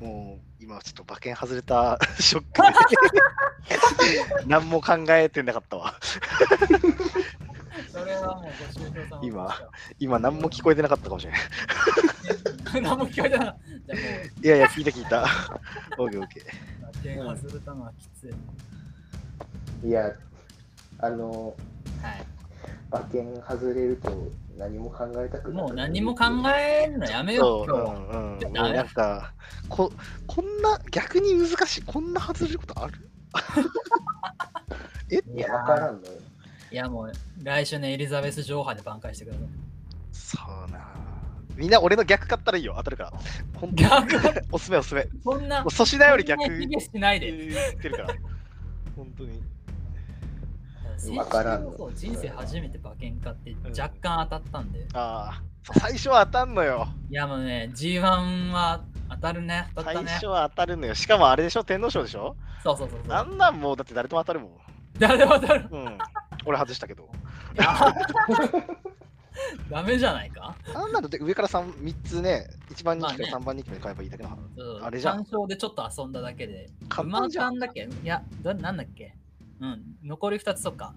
もう今ちょっと馬券外れた ショックで何も考えてなかったわ。それはもうご愁傷様今今何も聞こえてなかったかもしれない。え 何も聞こえてなかった。いやいや、聞いた聞いた。オーケーオーケー。う、馬券外れたのはきつい。いや、あの、はい。馬券外れると何も考えたくない。もう何も考えるのやめよ、そうう、今日は。うんうん。なんかこ、こんな、逆に難しい、こんな外れることある？え？いや、わからんのよ。いやもう来週のエリザベス女王杯で挽回してください。そうなみんな俺の逆買ったらいいよ、当たるから。逆？おすすめおすすめ。もそんなう粗品より逆しないで。言ってるから。本当に。わからんの先週こそ人生初めて馬券買って若干当たったんで。ああ、そう最初は当たんのよ。いやもうね、G1 は当たるね。当たったね最初。は当たるのよ。しかもあれでしょ、天皇賞でしょ？そうそうそうそう。あんなんもうだって誰とも当たるもん。誰でも当たる？うん。俺外したけど。ダメじゃないか？あんなので上から 3, 三つね、1番人気かまあねら3番人気まで買えばいいだけの話。そうあれじゃん単勝でちょっと遊んだだけで。馬簡単じゃん。缶だっけ？いや、どなんだっけ？うん、残り2つとか。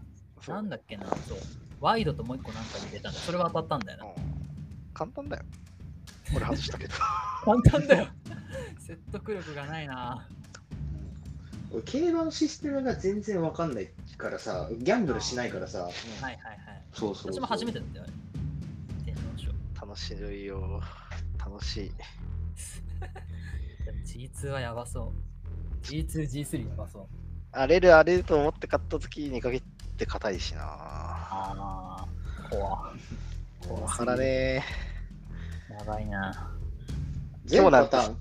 なんだっけなそう。ワイドともう一個なんか入れたんだ。それは当たったんだよな。うん簡単だよ。俺外したけど。簡単だよ。説得力がないな。俺競馬のシステムが全然わかんないからさ、ギャンブルしないからさ、はいはいはい。そうそうそう私も初めてだったよ。楽しいよ。楽しい。でも G2 はやばそう。G2、G3 やばそう。荒れる荒れると思って買った時に限って硬いしな。ああ、怖こう腹ね。やばいな。全パターン、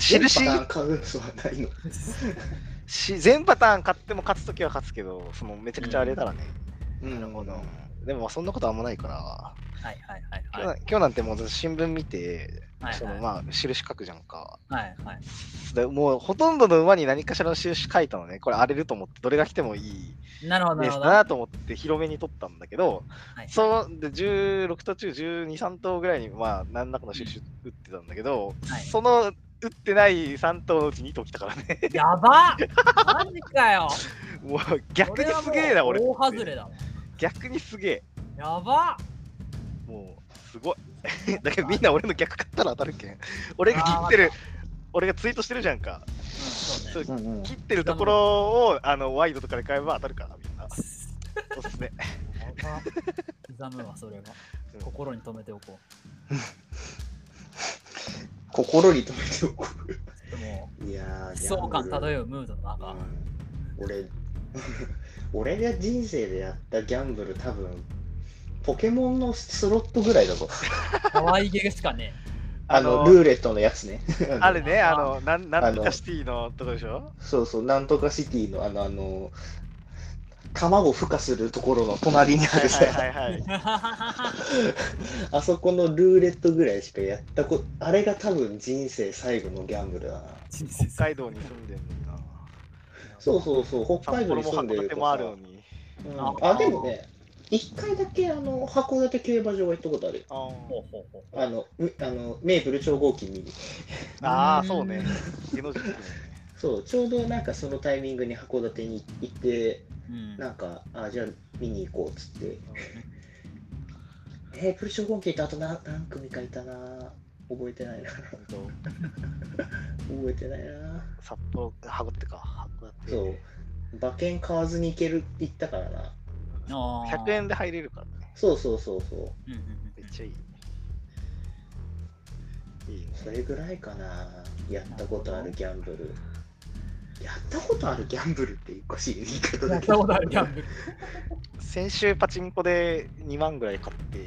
印？全パターン買うのはないの。し全パターン買っても勝つ時は勝つけど、そのめちゃくちゃ荒れたらね。うんなるほど。でもまあそんなことあんまないから、はいはいはい今日なはい。今日なんてもう新聞見て、はいそのまあ印書くじゃんか。はいはい。でもうほとんどの馬に何かしらの印書いたのね。これ荒れると思って、どれが来てもいいなるほどなレースなと思って広めに取ったんだけど、はいそうで16頭中12、3頭ぐらいにまあ何らかの印打ってたんだけど、はいその打ってない3頭のうち2頭来たからね。やばマジかよ もう逆にすげえな、俺。大外れだわ。逆にすげえ。やばもうすごい。だけどみんな俺の逆買ったら当たるけん。俺が切ってる、俺がツイートしてるじゃんか。うん、そう切ってるところをあのワイドとかで買えば当たるから、みんな。おすすめ。やば刻むわ、それは。うん心に留めておこ 心に留めておこう。でも、う。いやー、悲壮感漂うムードの中。うん俺、俺が人生でやったギャンブル多分、ポケモンのスロットぐらいだぞ。可愛げしかねあの、ルーレットのやつね。あれね、あの、なんなんとかシティのとこでしょ？そうそう、なんとかシティの、あの、あの、卵孵化するところの隣にあるさ、はいはいはい。え。あそこのルーレットぐらいしかやったこと、あれが多分人生最後のギャンブルだな。北海道に住んでん。そうそうそう、北海道に住んでるともあるのに。うんあ、でもね、一回だけあの函館競馬場は行ったことあるよ。あの、みあのメープル超合金見に。あー、そうね。そう、ちょうどなんかそのタイミングに函館に行って、うんなんか、あ、じゃあ見に行こうっつって。メープル超合金ってあと何何組かいたな覚えてないな。覚えてないな札幌、函館か。函館。そう。馬券買わずに行ける行ったからな。あー100円で入れるからね。そうそうそうそう。うんうんうんめっちゃいい。いいね。それぐらいかな。やったことあるギャンブル。やったことあるギャンブルっておかしい言い方だけど。やったことあるギャンブル。先週パチンコで2万ぐらい買って、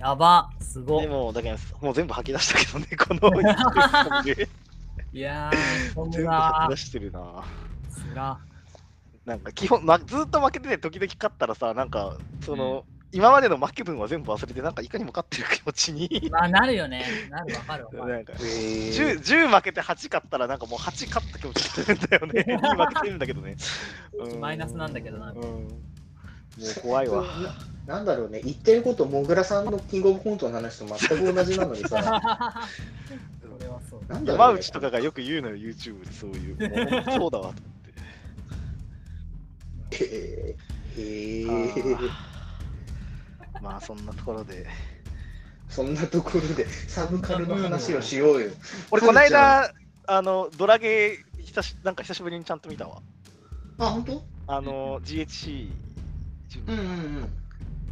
やば、すごでい。もだけどもう全部吐き出したけどね、この1本でいやー、そん全部な吐き出してるな。つら。なんか基本、ま、ずっと負けてて時々勝ったらさ、なんかその、今までの負け分は全部忘れて、なんかいかにも勝ってる気持ちに。まあ、なるよね。なるわかるわかる。なんかえー 10, 10負けて8勝ったらなんかもう8勝った気持ちするんだよね。2負けてるんだけどね。うんマイナスなんだけどなうん。もう怖いわ。ななんだろうね、言ってること、もぐらさんのキングオブコントの話と全く同じなのにさ、それはそう。なんだろうね山内とかがよく言うのよ、YouTube でそういう。もうそうだわと思って。へえへまあそんなところで。そんなところでサブカルの話をしようよ。俺、この間、あの、ドラゲー久し、なんか久しぶりにちゃんと見たわ。あ、本当？あの、GHC、うんうんうん。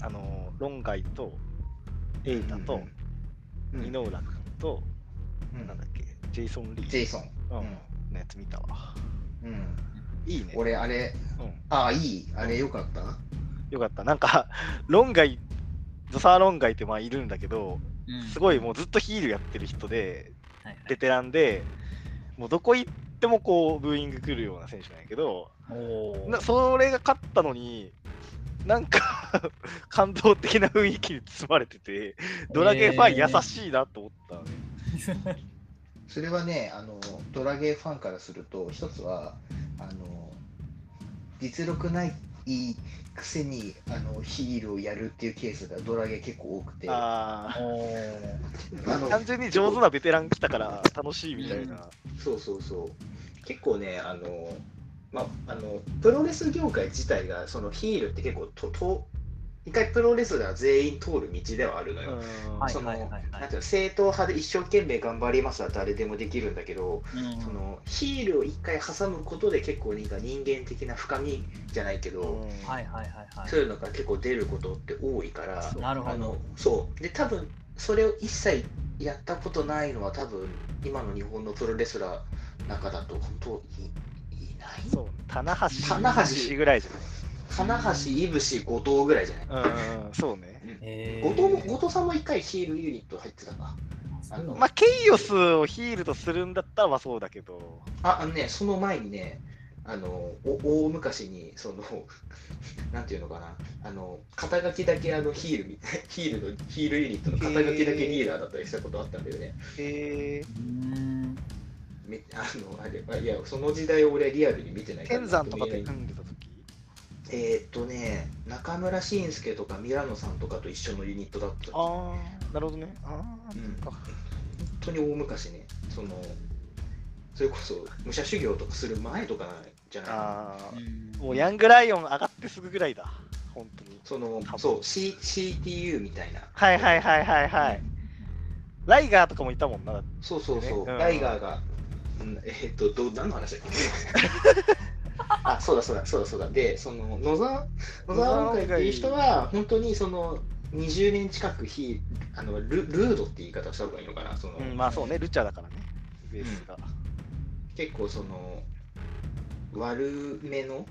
あの、ロンガイと、エイタと、うん井浦君と、うんなんだっけ、ジェイソン・リー。ジェイソン。うん、うんのやつ見たわ。うん。いいね。俺、あれ、うん、あ、いい。あれよかった？よかった。なんか、ロンガイ、ゾサーロンガイってまあいるんだけど、うんすごいもうずっとヒールやってる人で、はいはいベテランで、もうどこ行ってもこうブーイング来るような選手なんやけど、なそれが勝ったのに、なんか 感動的な雰囲気に包まれてて、ドラゲーファン優しいなと思ったね。それはね、あの、ドラゲーファンからすると、一つは、あの、実力ないくせにあのヒールをやるっていうケースがドラゲー結構多くて、あの単純に上手なベテラン来たから楽しいみたいな。そうそうそう。結構ね、あの、まあ、あのプロレス業界自体がそのヒールって結構とと一回プロレスラー全員通る道ではあるのよ。そのはいはいはい。なんていうの正統派で一生懸命頑張りますは誰でもできるんだけど、うん。そのヒールを一回挟むことで結構なんか人間的な深みじゃないけど、うん。はいはいはいはい。そういうのが結構出ることって多いから、なるほど。あのそう。で多分それを一切やったことないのは多分今の日本のプロレスラーの中だと本当いいないそう、棚橋棚橋。ぐらいじゃ金橋、いぶし、後藤ぐらいじゃない？ない。うんうん、そうね。え後藤も後藤さんも一回ヒールユニット入ってたか。あのまあ、ケイオスをヒールとするんだったらまあそうだけど、あ、あのね、その前にね、あの、お大昔に、その、なんていうのかな、あの、肩書きだけあのヒールみ、ヒールの、ヒールユニットの肩書きだけリーダーだったりしたことあったんだよね。えうんめ あの、あれ、あいや、その時代俺リアルに見てないー、から天山とかで組んでた時？えーっとね、中村慎介とかミラノさんとかと一緒のユニットだった。ああ、なるほどね。ああ、うん本当に大昔ね、その、それこそ武者修行とかする前とかじゃない？ああ、うんもうヤングライオン上がってすぐぐらいだ。本当に。そのそう、C、CTU みたいな。はいはいはいはいはい。ライガーとかもいたもんな。そうそうそう、ねうんライガーが、うん、えーっと、どう何の話だっけ？あ、そうだそうだそうだそうだ。で、その野沢野沢音階っていう人は、本当にその20年近くヒーあのルルードって言い方をした方がいいのかな。そのうん、まあそうね、ルチャだからね、ベースが。結構その悪めの。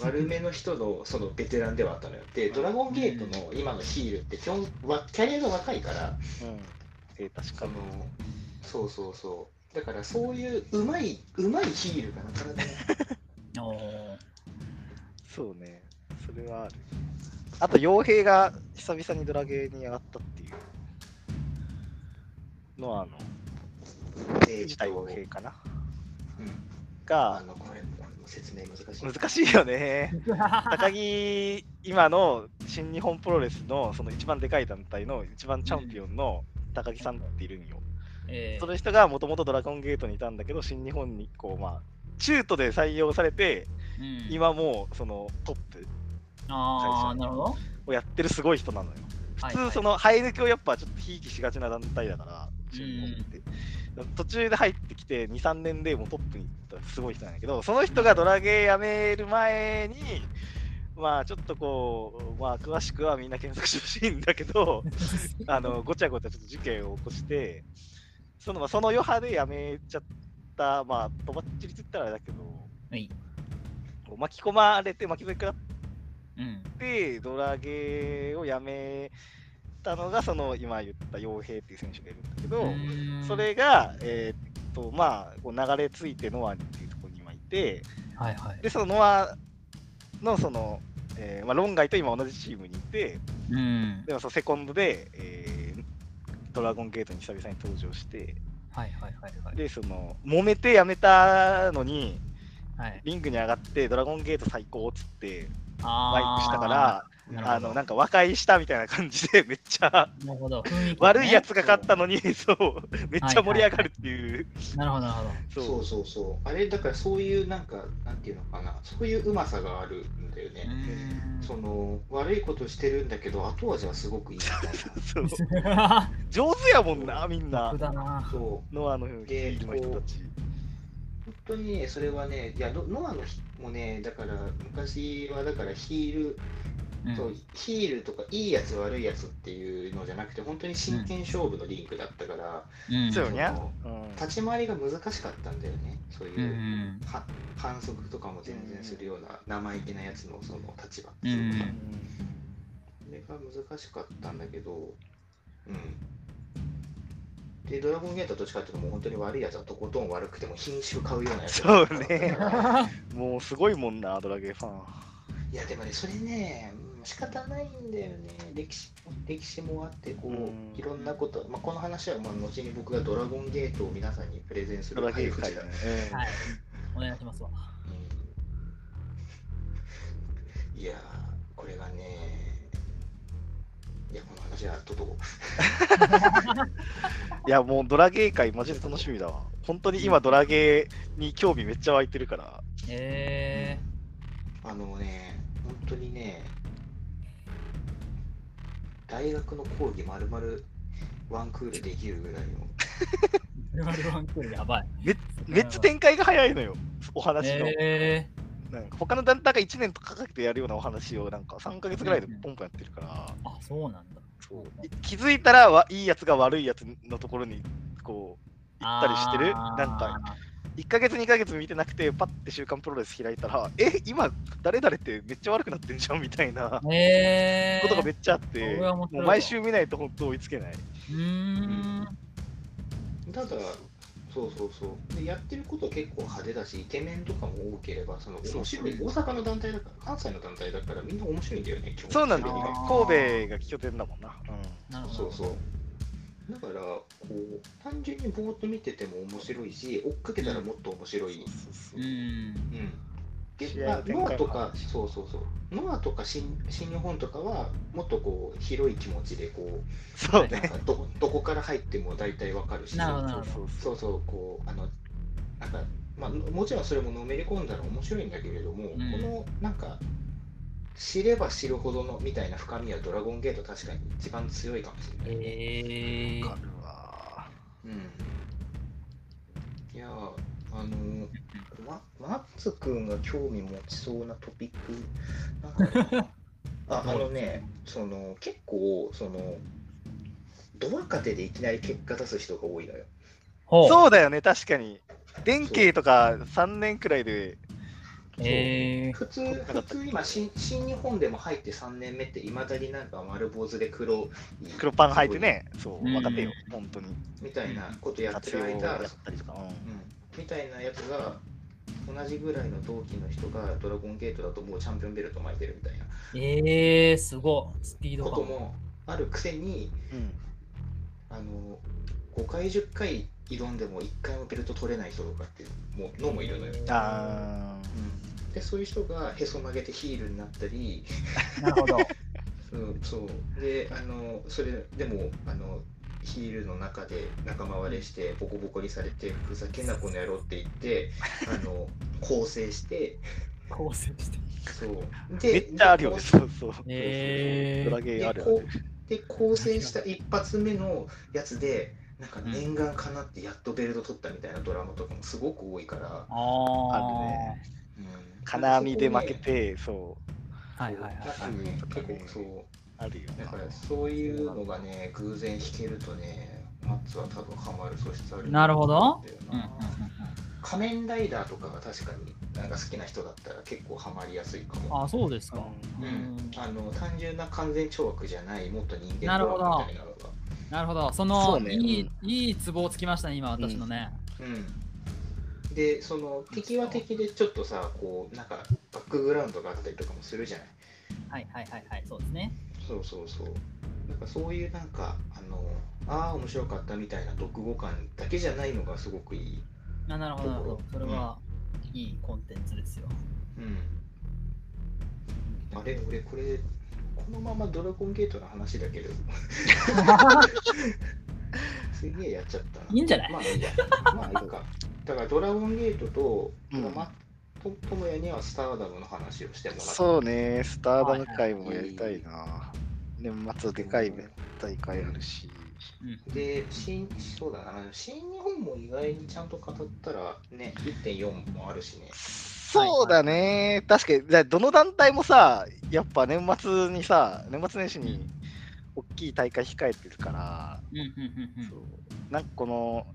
悪めの人のそのベテランではあったのよ。で、ドラゴンゲートの今のヒールって基本わキャリアが若いから、うん。えー、確かに。そうそうそう。だからそういううまいうまいヒールがなかなかね。そうね、それはある。あと、傭兵が久々にドラゲーに上がったっていうのは、あの、えー自体傭兵かな。うん、あが、のこれ説明難しい。難しいよね。高木、今の新日本プロレスのその一番でかい団体の一番チャンピオンの高木さんっているんよ。えーその人がもともとドラゴンゲートにいたんだけど、新日本にこう、まあ、中途で採用されて、うん今もうそのトップああ、なるほど。をやってるすごい人なのよ。普普通、その生え抜きをやっぱちょっとひいきしがちな団体だから、新日本って。途中で入ってきて2、3年でもうトップに行ったすごい人なんやけど、その人がドラゲーやめる前に、まあちょっとこう、まあ詳しくはみんな検索してほしいんだけど、あのごちゃごちゃちょっと事件を起こして、そのまあその余波でやめちゃった、まあとばっちりって言ったらあれだけど、はい。こう巻き込まれて巻き添え食らっうん。て、ドラゲーをやめたのが、その今言った傭兵っていう選手がいるんだけど、うんそ、れが、えーっと、まあ、こう流れ着いてノアっていうところに今いて、はいはい。で、そのノアの、その、えーまあ、ロンガイと今同じチームにいて、うん。でもそのセコンドで、えードラゴンゲートに久々に登場して、はいはいはいはい。で、その、揉めてやめたのに、はい、リングに上がって、ドラゴンゲート最高っつって、あワイプしたから、あのなんか和解したみたいな感じでめっちゃ ね悪いやつが勝ったのに、そう、めっちゃ盛り上がるっていう。なるほど、なるほど。そうそうそう。あれ、だからそういうなんか、なんていうのかな、そういううまさがあるんだようね。その悪いことしてるんだけど、後味はすごくいいみたいな。そう 上手やもんな、みんな僕。だな。そう。ノアのヒールの人たち。本当にね、それはね、いや、ノノアのひもね、だから昔はだからヒール、うん。そうヒールとかいいやつ悪いやつっていうのじゃなくて、本当に真剣勝負のリンクだったから、うん。そうよにゃそのうん。立ち回りが難しかったんだよね、そういうう。ん。は反則とかも全然するような生意気なやつのその立場ってういうか、ん。それが難しかったんだけど、うん。で、ドラゴンゲートはどっちかっていうと、もう本当に悪いやつはとことん悪くても品種買うようなやつそうね。もうすごいもんな、ドラゲーファン。いや、でもね、それね、うん仕方ないんだよね。歴史歴史もあって、こうんう、いろんなこと、まあ、この話はまあ後に僕がドラゴンゲートを皆さんにプレゼンするドラゲーフ会だァン。はい。お願いしますわ。うんいやー、これがね、いや、この話はととこ。いや、もうドラゲー界マジで楽しみだわ。本当に今ドラゲーに興味めっちゃ湧いてるから。えあのね、本当にね、大学の講義まるまるワンクールできるぐらいの。ー。ルマルワンクールやばい。めっちゃ展開が早いのよ、お話の。えなんか他の団体が1年とかかけてやるようなお話をなんか3ヶ月ぐらいでポンポンやってるから、ー。あ、そうなんだ。そうい気づいたらわいいやつが悪いやつのところにこう行ったりしてるなんか1ヶ月2ヶ月見てなくてパッて週刊プロレス開いたらえ今誰々ってめっちゃ悪くなってんじゃんみたいなえー。ことがめっちゃあって、もう毎週見ないと本当追いつけない。うーん。ただ、そうそうそう。でやってること結構派手だし、イケメンとかも多ければ、その面白い。大阪の団体だから、関西の団体だから、みんな面白いんだよね、そうなんだよね。神戸が拠点だもんな。なるほど。そうそう。だから、こう、単純にぼーっと見てても面白いし、追っかけたらもっと面白い。そう。ん。うん。でまあ、ノアとか、そうそうそう。ノアとか新新日本とかは、もっとこう、広い気持ちで、こう、なんそうね。かどどこから入っても大体わかるし、そうそうそうそう、こう、あの、なんか、まあ、もちろんそれものめり込んだら面白いんだけれども、んこの、なんか、知れば知るほどのみたいな深みはドラゴンゲート確かに一番強いかもしれない。えーわか。るわ。うん。いやー、あのま、マッツ君が興味持ちそうなトピック、なんかね ああのね、その結構、その、ド若手でいきなり結果出す人が多いのよ。そうだよね、確かに。電気とか3年くらいで、えー。普通、普通今新、新日本でも入って3年目って、いまだになんか丸坊主で黒い黒パン履いてね、そう、うん若手よ、本当に。みたいなことやってる間、たりとか。うんうん、みたいなやつが、同じぐらいの同期の人がドラゴンゲートだともうチャンピオンベルト巻いてるみたいなえー、すごい。スピード感。こともあるくせに、うんあの5回、10回挑んでも1回もベルト取れない人とかっていうもうのもいるのよ。あでそういう人がへそ曲げてヒールになったり、なるほど。うん、そうであのそれでもあのヒールの中で仲間割れしてボコボコにされてふざけんなこの野郎って言って あの構成して構成して。そうーめっちゃあるよね、でそうそう。えードラゲーあるあでこる。うで構成した一発目のやつでなんか念願かなってやっとベルト取ったみたいなドラマとかもすごく多いから、あああ。るね。うん金網で負けて、そはいはいはい。結構そうう、あるよねだ。からそういうのがね偶然弾けるとねマッツは多分ハマる素質あるなるほど仮面ライダーとかが確かになんか好きな人だったら結構ハマりやすいかうん。も。あ、そうですか。ううんん。あの単純な完全懲悪じゃないもっと人間なるほどドラマみたいなのが。なるほど。そその、いい、いいツボをつきましたね、今、私のね。うん、でその敵は敵でちょっとさこうなんかバックグラウンドがあったりとかもするじゃない。はいはいはいはい、そうですね。そうそうそう。なんかそういうなんかあのああ面白かったみたいな読後感だけじゃないのがすごくいい。あなるほど、なるほど。それは、いいコンテンツですよ。うん。あれ俺これこのままドラゴンゲートの話だけど、すげえやっちゃったな。いいんじゃない？まあいいや。まあいいか。だからドラゴンゲートと、うんまとともやにはスターダムの話をしてもらって。そうね、スターダム会もやりたいな。年末でかい大会あるし。うんで、新、そうだな、新日本も意外にちゃんと語ったらね、1.4もあるしね。そうだね、確かに、じゃあどの団体もさ、やっぱ年末にさ、年末年始に大きい大会控えてるから、そう。なんかこの、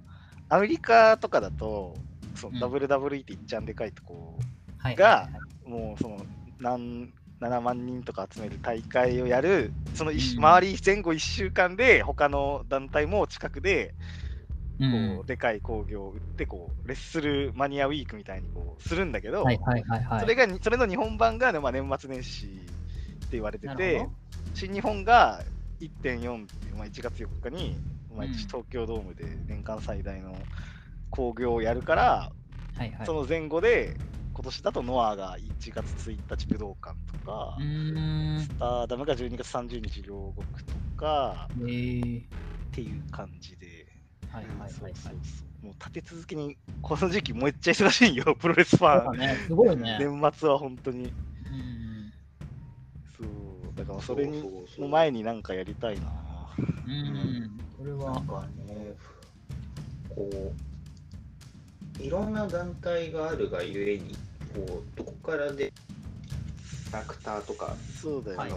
アメリカとかだと、そうん。の WWE っていっちゃんでかいとこ、はいがもうその何7万人とか集める大会をやる、その一うん。周り前後1週間で、他の団体も近くで、こうん。うでかい工業を売ってこう、レッスルマニアウィークみたいにこうするんだけど、はいはいはいはい。それがにそれの日本版が、ねまあ、年末年始って言われてて新日本が1.4っていう、まあ、1月4日に毎うん年東京ドームで年間最大の興行をやるから、はいはい。その前後で今年だとノアが1月1日武道館とか、ス。ターダムが12月30日両国とかえー。っていう感じで、はいはいはいはい。そうそうそうもう立て続けにこの時期めっちゃ忙しいよ、プロレスファン。だね、すごいね。年末は本当に。からそれの前になんかやりたいな。うんうん。これはなん、かね、こう、いろんな団体があるがゆえに、こう、どこからで、キャラクターとか、そうだよね。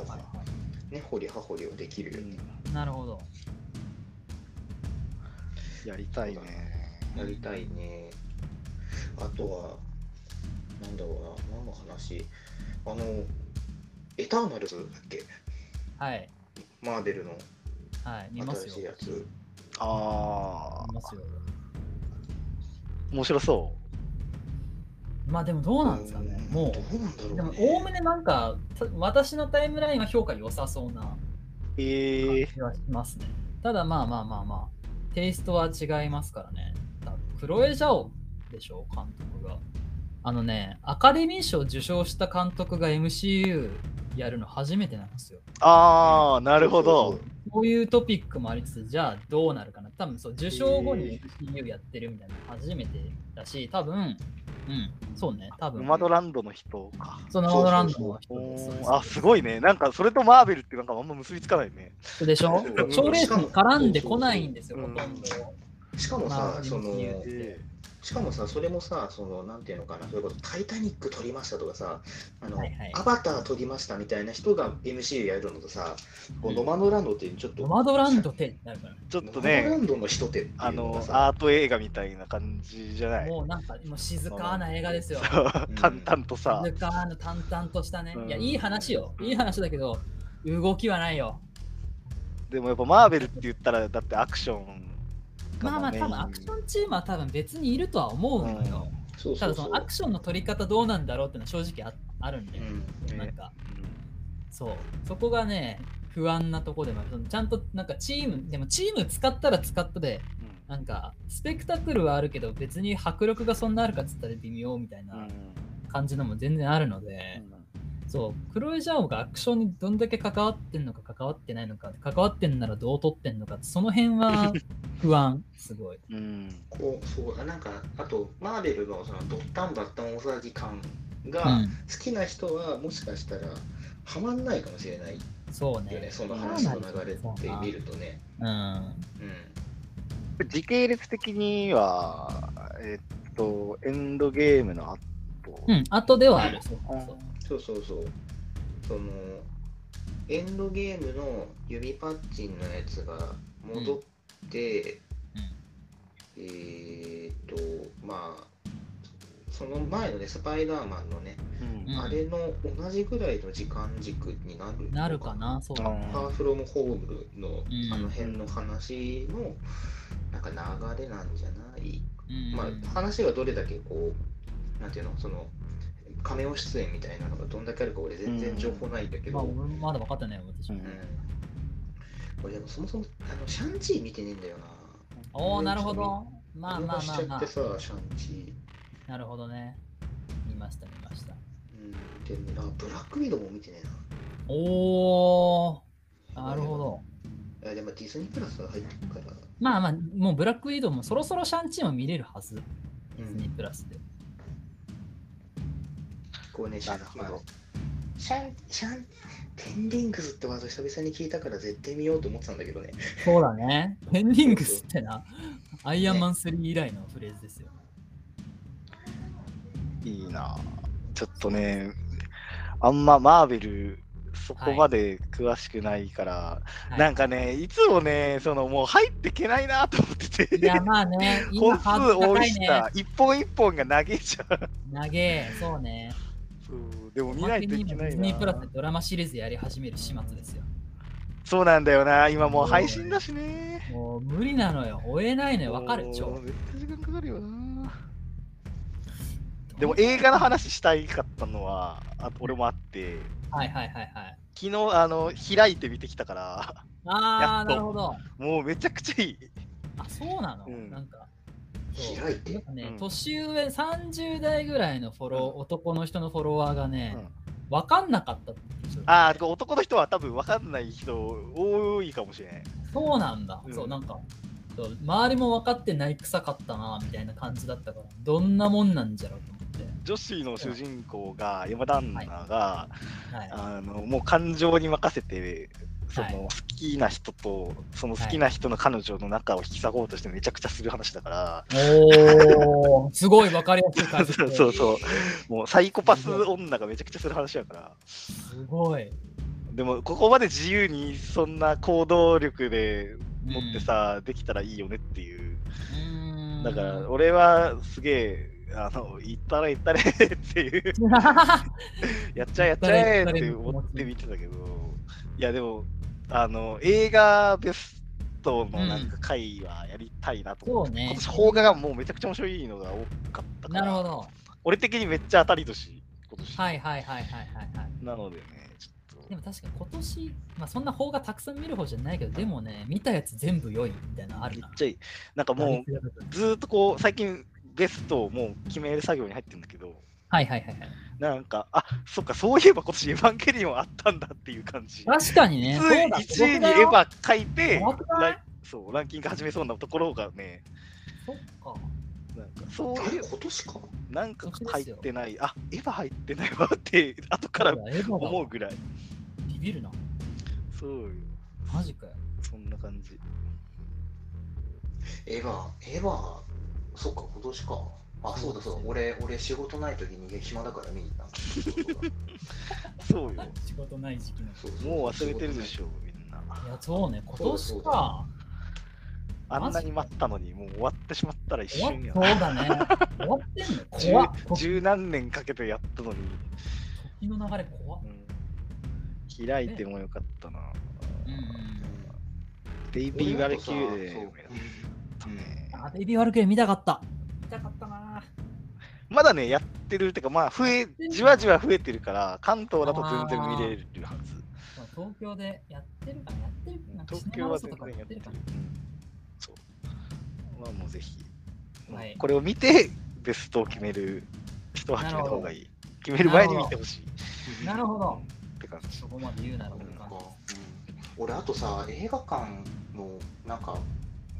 ね、掘り葉掘りをできるようにい。なるほど。やりたいね。なりたいね。あとは、なんだろうな、何の話？あの、エターナルズだっけ？はい。マーベルのはい。見ますよ新しい。やつ。ああ、見ますよ。面白そまあでもどうなんですかね。もどうなんだろう、う。ね。でも、おおむねなんか、た私のタイムラインは評価良さそうなう。ええ気はしますね。ただまあまあまあまあ、テイストは違いますからね。だクロエ・ジャオでしょ、監督が。あのね、アカデミー賞受賞した監督が MCU やるの初めてなんですよ。ああ、なるほど。こういうトピックもありつつ、じゃあどうなるかな。多分そう、受賞後に MCU やってるみたいなの初めてだし、多分、うん、そうね、多分。ノマドランドの人か。そう、ノマドランドの人おです。ーあ、すごいね。なんかそれとマーベルってなんかあんま結びつかないね。でしょ？うん賞レースに絡んでこないんですよ、うんほとんど。しかもさ、まあその、しかもさ、それもさ、その、なんていうのかな、それこそ、タイタニック撮りましたとかさ、あの、はいはいアバター撮りましたみたいな人が MC やるのとさ、こううんノマドランドっていうちょっと、ノマドランドってってなるから。ちょっとノマドラね、ンドの人ってあの、アート映画みたいな感じじゃない？もうなんか、もう静かな映画ですよ。淡々とさ。静かな淡々としたね。うんいや、いい話よ。いい話だけど、動きはないよ。でもやっぱマーベルって言ったら、だってアクションがまあまあ、多分アクションチームは多分別にいるとは思うのよ。ただそのアクションの取り方どうなんだろうってのは正直ああるんで、うん。なんか、そう、そこがね、不安なとこでもちゃんとなんかチーム、でもチーム使ったら使ったで、なんかスペクタクルはあるけど別に迫力がそんなあるかっつったら微妙みたいうん。な感じのも全然あるので、そう、クロエ・ジャオがアクションにどんだけ関わってんのか関わってないのか、関わってんならどう取ってんのか、その辺は 不安、すごい。うんうんこうそうあなんかあとマーベルのそのドッタンバッタン大騒ぎ感うがん、好きな人はもしかしたらハマんないかもしれないよそうねね。その話の流れって見るとね、うん。うん、時系列的には、えっと、エンドゲームの後。うん、後ではある。そうそうそうそうそう。そのエンドゲームの指パッチンのやつが戻って、えーっとまあその前のねスパイダーマンのね、うん。うんあれの同じぐらいの時間軸になるのな？るかな、そうだね。ファーフロムホームのうん。あの辺の話のなんか流れなんじゃない、うん。まあ話がどれだけこうなんていうの？そのカメオ出演みたいなのがどんだけあるか俺全然情報ないんだけど、まあ、うん俺まだ分かってないよ、私も。俺でもそもそもあのシャンチー見てねえんだよなおおなるほど。まあまあしまあまちゃってさシャンチあ、なるほどね。見ました、見ました。ー、うん、であブラックウィドウも見てねえなおー、なるほど。あでもディズニープラスが入ってるから。まあまあ、もうブラックウィドウもそろそろシャンチーも見れるはず。うディズニーん、プラスで。こうね、なるほどまあシャン、シャン、テンリングスってワード久々に聞いたから絶対見ようと思ってたんだけどね。そうだね。ペンディングスってな、アイアンマン3以来のフレーズですよ。いいなちょっとね、あんまマーベル、そこまで詳しくないから、はいなんかね、いつもね、そのもう入ってけないなと思ってて、いや、まあね、今本数多高いしさ、一本一本が投げちゃう。長え、そうね。そうでも見ないといけないディズニープラス。ドラマシリーズやり始める始末ですよ。そうなんだよな、今もう配信だしね。もう無理なのよ。追えないのよ。わかるもう超。めっちゃ時間かかるよな。でも映画の話したいかったのは、あ俺もあって、はいはいはいはい。昨日あの開いて見てきたから、ああ、なるほど。もうめちゃくちゃいい。あ、そうなの、うんなんか。そう開いて？なんかね、うん年上30代ぐらいのフォロー、うん男の人のフォロワーがねうん、わ、かんなかったああ、男の人は多分分かんない人多いかもしれない。そうなんだ。うんそう、なんか、周りも分かってない臭かったな、みたいな感じだったから、どんなもんなんじゃろうと思って。女子の主人公が、山田アンナが、はい。あのもう感情に任せて、そのはい好きな人と、その好きな人の彼女の仲を引き裂こうとしてめちゃくちゃする話だから、おー、すごい分かりやすい感じ。そうそうもうサイコパス女がめちゃくちゃする話だから。すごい。でも、ここまで自由にそんな行動力で持ってさ、できたらいいよねっていう。だから、俺はすげえ、あの、行ったら行ったれっていう、やっちゃえやっちゃえって思って見てたけど、いや、でも、あの、映画ベストのなんか回はやりたいなと思って、そうね今年邦画がもうめちゃくちゃ面白いのが多かったから、なるほど。俺的にめっちゃ当たり年、今年。はいはいはいはいはいはい。なのでね、ちょっとでも確かに今年、まあそんな方がたくさん見る方じゃないけど、でもね、見たやつ全部良いみたいなのあるな。めっちゃいい。なんかもう、ずーっとこう、最近ベストをもう決める作業に入ってるんだけど、はいはいはいはい。なんか、あそっか、そういえば今年エヴァンゲリオンあったんだっていう感じ。確かにね、そうだ1位にエヴァ書いてランそう、ランキング始めそうなところがね、そっか。なんかそう今年か？なんか入ってない、あエヴァ入ってないわって、後から思うぐらい。ビビるな。そうよ、マジかよ。そんな感じ。エヴァ、エヴァ、そっか、今年か。あ、そうだそうだ、俺、俺仕事ない時に暇だから見に行った そうよ、仕事ない時期の。そうそうもう忘れてるでしょ、みんな。いや、そうね、今そうだそうだ年か。あんなに待ったのに、もう終わってしまったら一瞬やそうだね。終わってんの？十怖っ。時十何年かけてやったのに、の流れ怖っ。うん、開いてもよかったな。うんうんベイビー・バルキューレそうもやったねあ、ベイビーワルクレ見たかった。見たかったな。まだね、やってるってか、まあ、増え、じわじわ増えてるから、関東だと全然見れるはず。まあ東京でやってるかなやってるか東京は全然やってる。そう。まあ、もうぜひ、はいこれを見て、ベストを決める人は決めた方がいい。決める前に見てほしい。なるほど。って感じ。そこまで言うならばなん。俺、あとさ、映画館のなんか、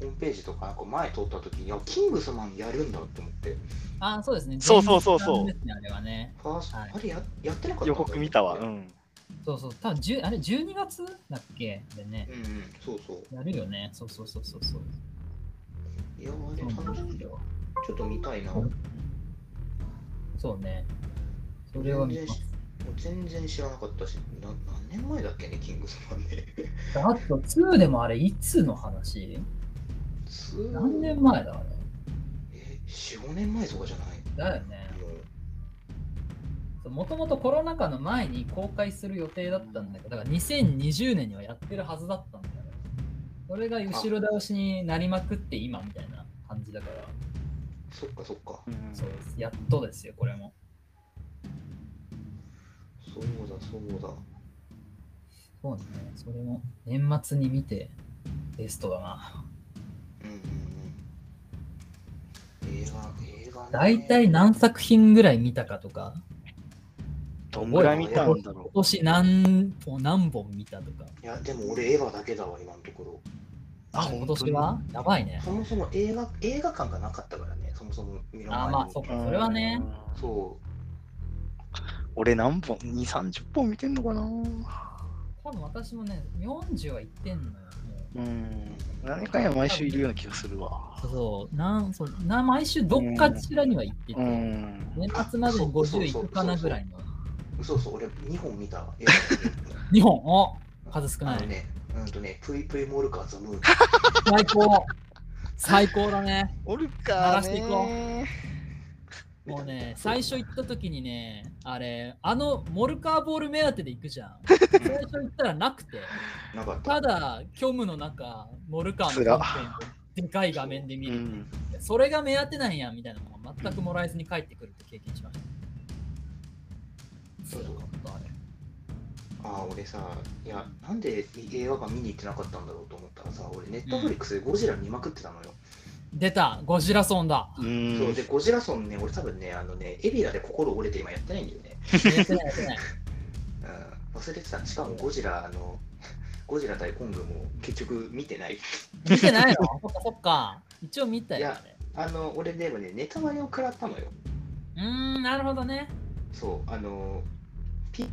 ホームページとか、なんか前通った時に、あ、キングスマンやるんだって思って、あ、そうですね。そうそうそうそうあれはね。ファースト、はいあれややってなかった予告見たわ。うん。そうそう。多分10あれ12月だっけ？でねう。んうん、そうそう。やるよね。そうそうそうそうそう。いや、あれ楽しみですよちょっと見たいな。もうそうね。それは見ます。全然知らなかったし、な何年前だっけね、キングスマンね。あと2でもあれいつの話？何年前だあれ？え、4、5年前とかじゃない？だよね。もともとコロナ禍の前に公開する予定だったんだけど、だから2020年にはやってるはずだったんだよね。それが後ろ倒しになりまくって今みたいな感じだから、そっかそっか。そうです。やっとですよ、これも。そうだそうだ。そうね。それも年末に見てベストだな。うんうんうん。映画、映画ね。大体何作品ぐらい見たかとか、どんぐらい見たんだろ今年何本何本見たとか。いや、でも俺エヴァだけだわ、今のところ。う。あ、今年は？やばいね。そもそも映画映画館がなかったからね、そもそも見あーまあそっかそれはね。そ俺何本 ?2、30本見てんのかな多分私もね、40はいってんのよ。もううん。何回も毎週いるような気がするわ。そうそうなんそうな毎週どっかしらには行ってて、うん。年末までに50いくかなぐらいの。う。そうそう、俺2本見たわ。映画2本？お数少ないね、うんとね、プイプイモルカーザムーン。最高最高だね。おる鳴からしていこね。もうね、最初行った時にね、あれ、あのモルカーボール目当てで行くじゃん。最初行ったらなくて、た。ただ、虚無の中、モルカーのでかい画面で見る。うん。それが目当てなんやみたいなのが全くもらえずに帰ってくるって経験しました。そうそう辛かったあれああ、俺さ、いや、なんで映画館見に行ってなかったんだろうと思ったらさ、俺、ネットフリックスでゴジラ見まくってたのよ。出たゴジラソンだうん。そうで、ゴジラソンね、俺多分ね、あのね、エビラで心折れて今やってないんだよね。やってないやってない。うん、忘れてた。しかもゴジラ、あの、ゴジラ対コングも結局見てない。見てないの？そっかそっか。一応見たよ、いやね。あの、俺でもね、ネタバレを食らったのよ。うーん、なるほどね。そう、あの、ピ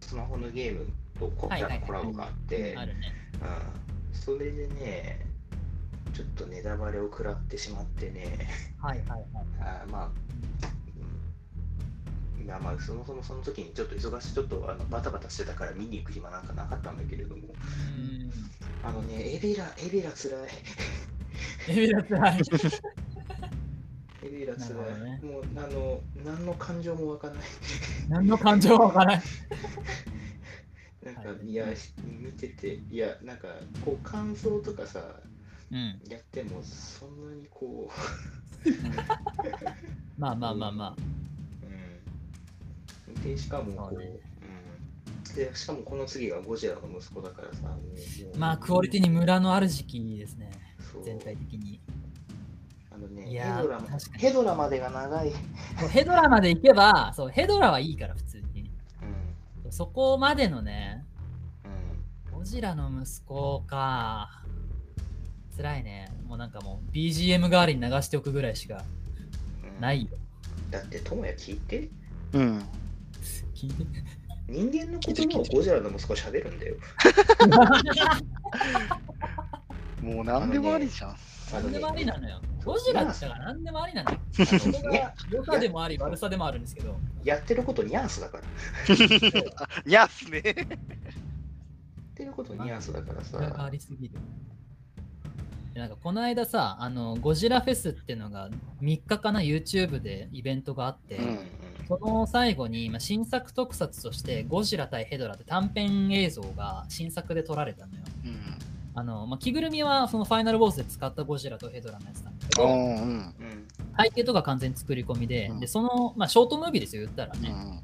スマホのゲームとコはいはいはいラコラボがあって、あるね。うん、それでね、ちょっとネタバレを食らってしまってね、はいはいはい。あーまあ、うん、いやまあ、そもそもその時にちょっと忙しい、ちょっとあのバタバタしてたから見に行く暇なんかなかったんだけれども、うーん。あのね、エビラ、エビラつらい。エビだつらい。エビラつらい。ねもう、あの、何の感情もわかんない。何の感情もわからない。なんか、はいいや、見てて、いや、なんか、こう、感想とかさ、うん。やっても、そんなにこまあまあまあまう、うん。で、しかもこう、ねうん。で、しかもこの次がゴジラの息子だからさ。まあ、クオリティにムラのある時期ですね。全体的に。あのね、いやーヘドラま確かにヘドラまでが長い。ヘドラまで行けば、そう、ヘドラはいいから、普通に。うん。そこまでのね、うん。ゴジラの息子か。辛いね。もうなんかもう BGM 代わりに流しておくぐらいしかうんないよ。だって、ともや聞いて、うん。聞いて。人間の言葉をゴジラの息子喋るんだよ。もう何でもありじゃん。あのね何でもありなのよ。ゴジラだったら何でもありなのよ。あそこが良さでもあり、悪さでもあるんですけど。やってることニャンスだから。いやっすね。やってることニャンスだからさそ。れがありすぎる。でなんかこの間さ、あのゴジラフェスっていうのが3日かな YouTube でイベントがあって、うんその最後に、まあ、新作特撮としてゴジラ対ヘドラって短編映像が新作で撮られたのよ。うん。あのまあ、着ぐるみはそのファイナルボスで使ったゴジラとヘドラのやつなんだけど、あうん。うん。背景とか完全に作り込みで、うんでその、まあ、ショートムービーですよ、言ったらね。うん。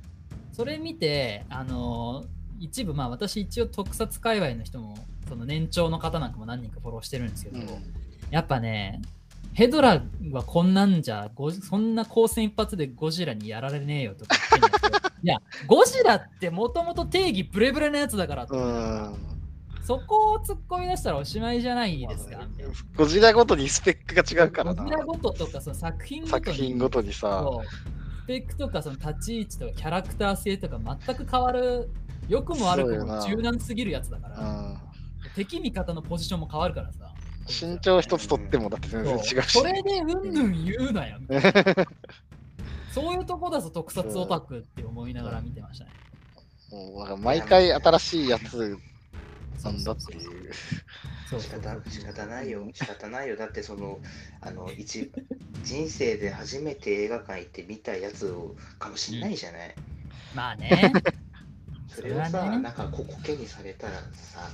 それ見て、あの一部、まあ私一応特撮界隈の人も、その年長の方なんかも何人かフォローしてるんですけど、うんやっぱね、ヘドラはこんなんじゃ、ゴそんな光線一発でゴジラにやられねえよとか言ってん いや、ゴジラってもともと定義ブレブレなやつだから。そこを突っ込み出したらおしまいじゃないですか。みたいなゴジラごとにスペックが違うからな。ゴジラごととかその作品ごとに作品ごとにさ。スペックとかその立ち位置とかキャラクター性とか全く変わる良くも悪くも柔軟すぎるやつだかうら、ん。敵味方のポジションも変わるからさ。身長一つ取ってもだって全然違うし。それでうんぬん言うなよ。そういうとこだぞ特撮オタクって思いながら見てましたね。もうなんか毎回新しいやつなんだっていう。そうそう。仕方仕方ないよ、仕方ないよ。だってその、あの、一、人生で初めて映画館行って見たやつをかもしんないじゃない。まあ ね。それをさ、ねなんかここけにされたらさ、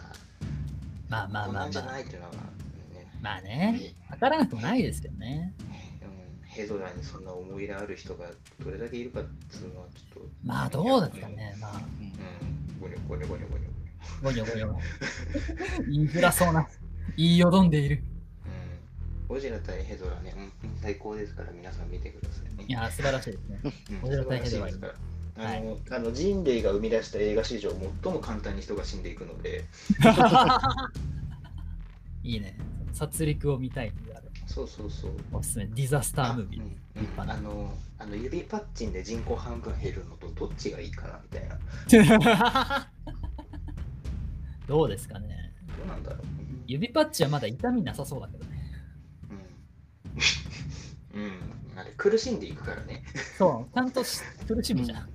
まあまあまあまあ。ないっていうのは、ね、まあね。分からなくもないですけどね。うん、ヘドラにそんな思い入れある人がどれだけいるかっていうのはちょっと。まあどうですかね。まあ。うん、ごにょごにょごにょごにょ。ごにょ。ごにょ言いづらそうな。言いよどんでいる。うん。ゴジラ対ヘドラね、うん。最高ですから皆さん見てください。ね。いや素晴らしいですね。うん。ゴジラ対ヘドラあの、はいあの人類が生み出した映画史上最も簡単に人が死んでいくので、いいね。殺戮を見たい。そうそうそう。おすすめ。ディザスタームービー。あのあの指パッチンで人口半分減るのとどっちがいいかなみたいな。どうですかね。どうなんだろう。指パッチはまだ痛みなさそうだけどね。うん。うん。あれ苦しんでいくからね。そう、ちゃんとし苦しむじゃん。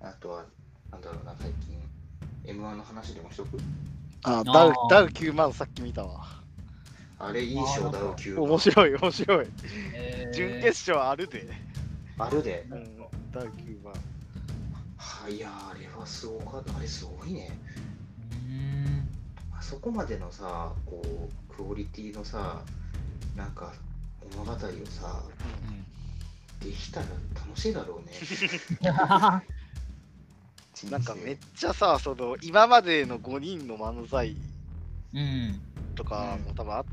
あとは、なんだろうな、最近、M1 の話でもしとく？あーダウダウ9万さっき見たわ。あれいい賞だよ、9面白い、面白い。えー準決勝あるで。あるで。うん、ダウ9万。はいや、あれはすごかった。あれすごいね。うーんあそこまでのさ、こう、クオリティのさ、なんか、物語をさ、できたら楽しいだろうね。なんかめっちゃさ、その今までの5人の漫才うん。とかも多分あっ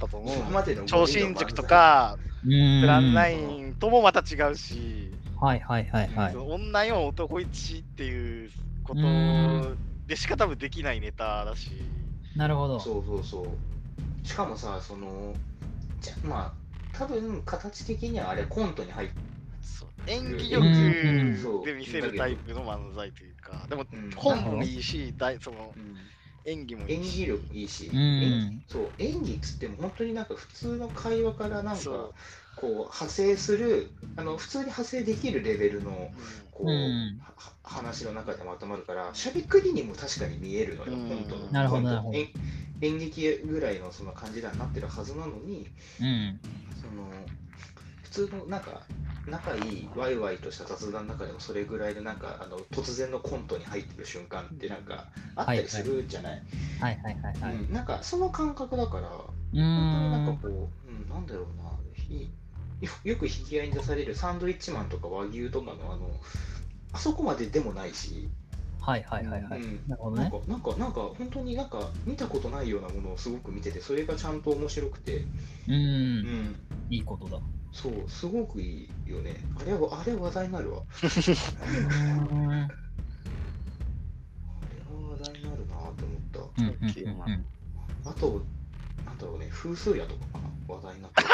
たと思う。今までの超新塾とか、うん。プランナインともまた違うし、はいはいはいはい。女4男1っていうことうんでしか多分できないネタだし、なるほど。そうそうそう。しかもさ、その、じゃまあ、多分形的にはあれコントに入って、そう演技うん力で見せるタイプの漫才というか、でもうん。本もいいし、大そのうん。演技もいいし。演技力いいし、うん。演そう演技っつっても本当になんか普通の会話からなんかこう派生するあの普通に派生できるレベルのこう、うん。は話の中でまとまるからしゃべくりにも確かに見えるのよ、うん。本当の。なるほど本当なるほど演演劇ぐらいのその感じにはなってるはずなのにうん。その普通のなんか仲いいワイワイとした雑談の中でもそれぐらいのなんかあの突然のコントに入ってる瞬間ってなんかあったりするじゃない、はいはいはいはい。うん、なんかその感覚だからう本当になん。かこう、うん、なんだろうなひよよく引き合いに出されるサンドイッチマンとか和牛とかのあのあそこまででもないし、はいはいはいはい。うんなるほどねなんか。なんかなんか本当になんか見たことないようなものをすごく見ててそれがちゃんと面白くて、う。うんん、いいことだ。そうすごくいいよねあれはあれ話題になるわ。あれは話題になるなと思ったうんうんうんうんあとなんだろうね風数屋とかかな？話題になってる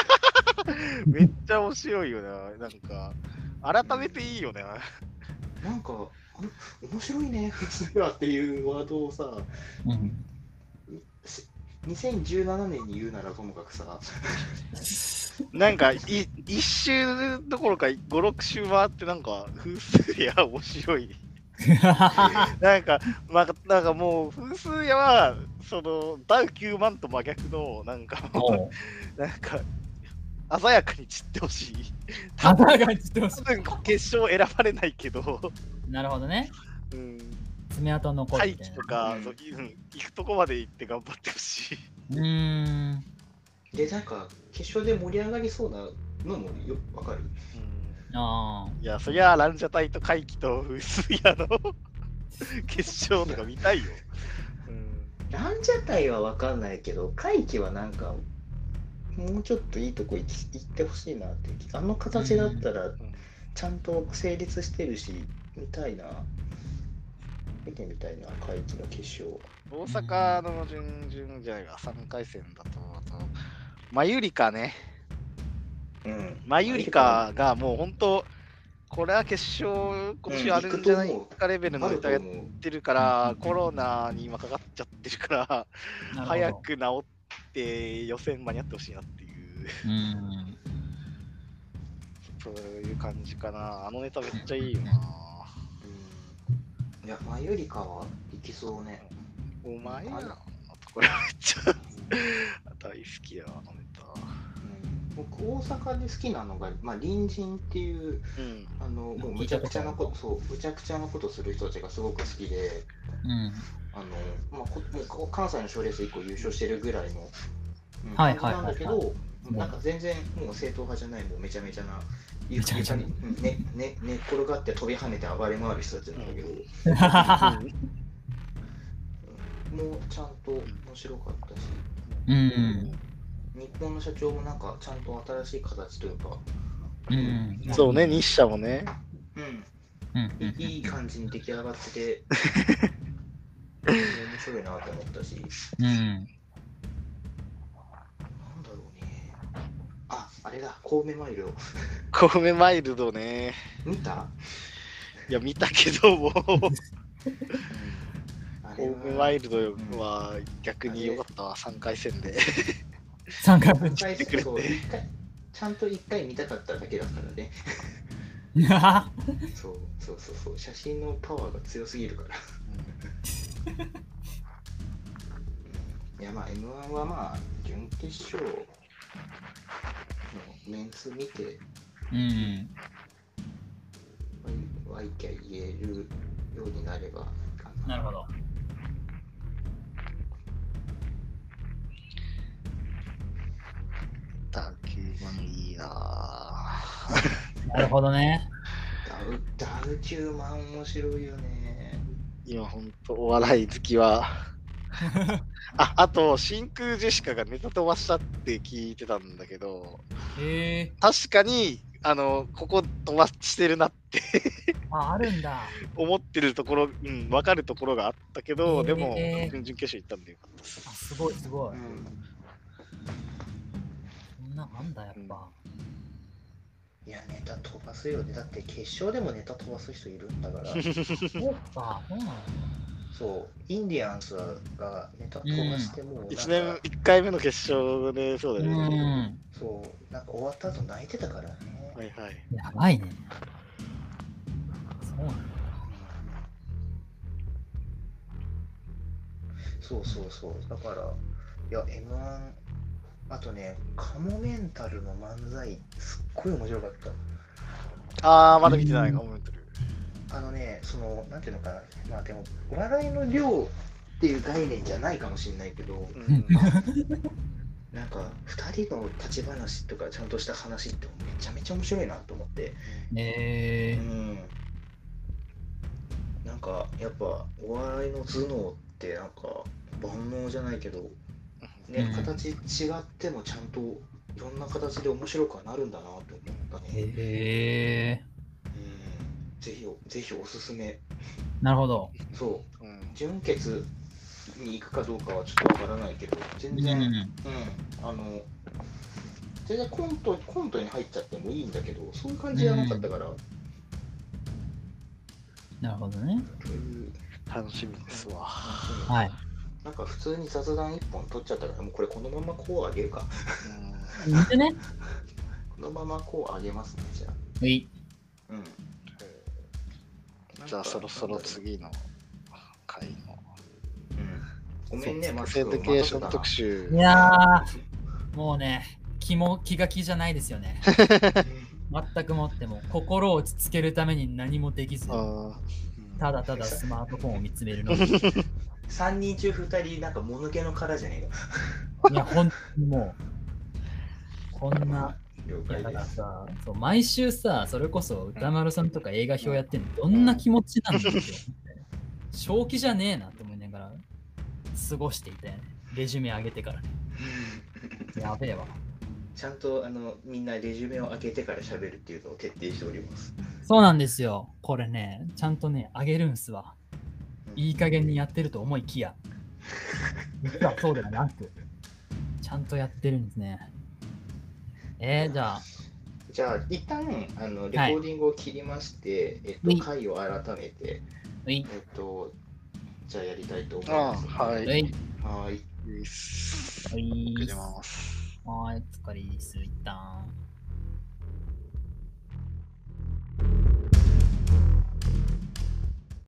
めっちゃ面白いよな。なんか、改めていいよね。なんか、あ面白いね、普通はっていうワードをさ、うんし2017年に言うならともかくさ、なんかい、一周どころか5、6周回って、なんか、風数や面白い。なんか、まあ、なんかもう、風数屋は、その、ダウ9万と真逆の、なんかなんか、鮮やかに散ってほしい。あたがちと多分決勝選ばれないけど、なるほどね。うん、爪痕残る大とか、うんそううん行くとこまで行って頑張ってほしい。うーん。で、なんか、決勝で盛り上がりそうなのもよわかる？うんあいや、そりゃ、ランジャタイと怪奇と風水屋の 決勝とか見たいよ。うんランジャタイはわかんないけど、怪奇はなんか、もうちょっといいとこ行き行ってほしいなっていう気あの形だったら、ちゃんと成立してるし、見たいな。見てみたいな、怪奇の決勝。大阪の準々じゃないか、3回戦だと、あと、マユリカね。うん。マユリカがもう本当、これは決勝、今年あるんじゃないかレベルのネタやっ。てるからうん、コロナに今かかっちゃってるから、早。く治って予選間に合ってほしいなっていう、うん。そういう感じかな。あのネタめっちゃいいよな。うん。いや、マユリカはいきそうね。お前やあらな。これめっちゃ 大好きや、あのネタ。うん、僕、大阪で好きなのが、まあ、隣人っていう、うん。あの、もうむちゃくちゃなこと、そう、むちゃくちゃなことする人たちがすごく好きで、うん。あの、まあ、こもうこ関西の賞レース1個優勝してるぐらいの、うんはい感じなんだけど、はいなんか全然もう正統派じゃない、もうめちゃめちゃな、めちゃめちゃにねね寝っ転がって飛び跳ねて暴れ回る人たちなんだけど、もうちゃんと面白かったし、うん。日本の社長もなんかちゃんと新しい形というか、うん。そうね、日社もね。うん。いい感じに出来上がってて、面白いなと思ったし、うん。あ、あれだ、神戸マイルを。神戸マイルドね。見た？いや、見たけども、神戸マイルドは逆に良かったわ、3回戦で。三回分ちゃんと一回見たかっただけだからね。そうそうそうそう、写真のパワーが強すぎるから。いやまあ M1 はまあ準決勝のメンツ見てうん。ワイキャ言えるようになればかなるほど。だけもいいななるほどね。ダウダウチューマン面白いよね。今ほんとお笑い好きは。あ、あと、真空ジェシカがネタ飛ばしたって聞いてたんだけど、へえ。確かに、あの、ここ飛ばしてるなってあ、あるんだ。思ってるところ、うん、分かるところがあったけど、でも、準々決勝行ったんでよかったです。あ、すごいすごい。うんそんなあんだ、やっぱ。いや、ネタ飛ばすよね。だって決勝でもネタ飛ばす人いるんだから。そうか、そうなのそう、インディアンスがネタ飛ばしてもうなんか、1年、1回目の決勝で、そうだうよね。ん。そう、なんか終わった後泣いてたからね。はいはい。やばいね。そうなんだ。そうそうそう。だから、いや、M1、あとね、カモメンタルの漫才、すっごい面白かった。あー、まだ見てないかも、メンタル。あのね、その、なんていうのかな、まあでも、笑いの量っていう概念じゃないかもしれないけど、うんなんか、2人の立ち話とかちゃんとした話ってめちゃめちゃ面白いなと思って、うえん。なんか、やっぱ、お笑いの頭脳って、なんか、万能じゃないけど、ね、うん形違ってもちゃんといろんな形で面白くはなるんだなと思ったー、ね。えうん。ぜひお、ぜひおすすめ。ー、なるほど。そう。うん準決に行くかどうかはちょっとわからないけど、全然、うん、うん。あの、全然コントコントに入っちゃってもいいんだけど、そういう感じじゃなかったから、なるほどね。楽しみですわ。はい。なんか普通に雑談一本取っちゃったから、もうこれこのままこうあげるか。うんね。このままこうあげますね、じゃあ。うい。うん。じゃあそろそろ次の回のうん。ごめんね、マスセクデケーション待特集い。やー、もうね、気も気が気じゃないですよね。全くもっても、心を落ち着けるために何もできず、あただただスマートフォンを見つめるのみ。い3人中2人、なんかもぬけの殻じゃねえや、ほんもう、こんな、か。了いやだから解そう毎週さ、それこそ歌丸さんとか映画表やってんの、どんな気持ちなんだよ。正気じゃねえなって思いながら過ごしていて、レジュメ上げてからね。やべえわ。ちゃんとあのみんなレジュメを開けてから喋るっていうのを徹底しております。そうなんですよ。これね、ちゃんとね、上げるんすわ。うんいい加減にやってると思いきや。実はそうではなく、ちゃんとやってるんですね。えー、じゃあ、じゃあ、一旦あのレコーディングを切りまして、えっと、はい回を改めて、えっと、じゃあやりたいと思いあます。はい。うい、はい。いいっすうい送ります。はい、お疲れです、一旦。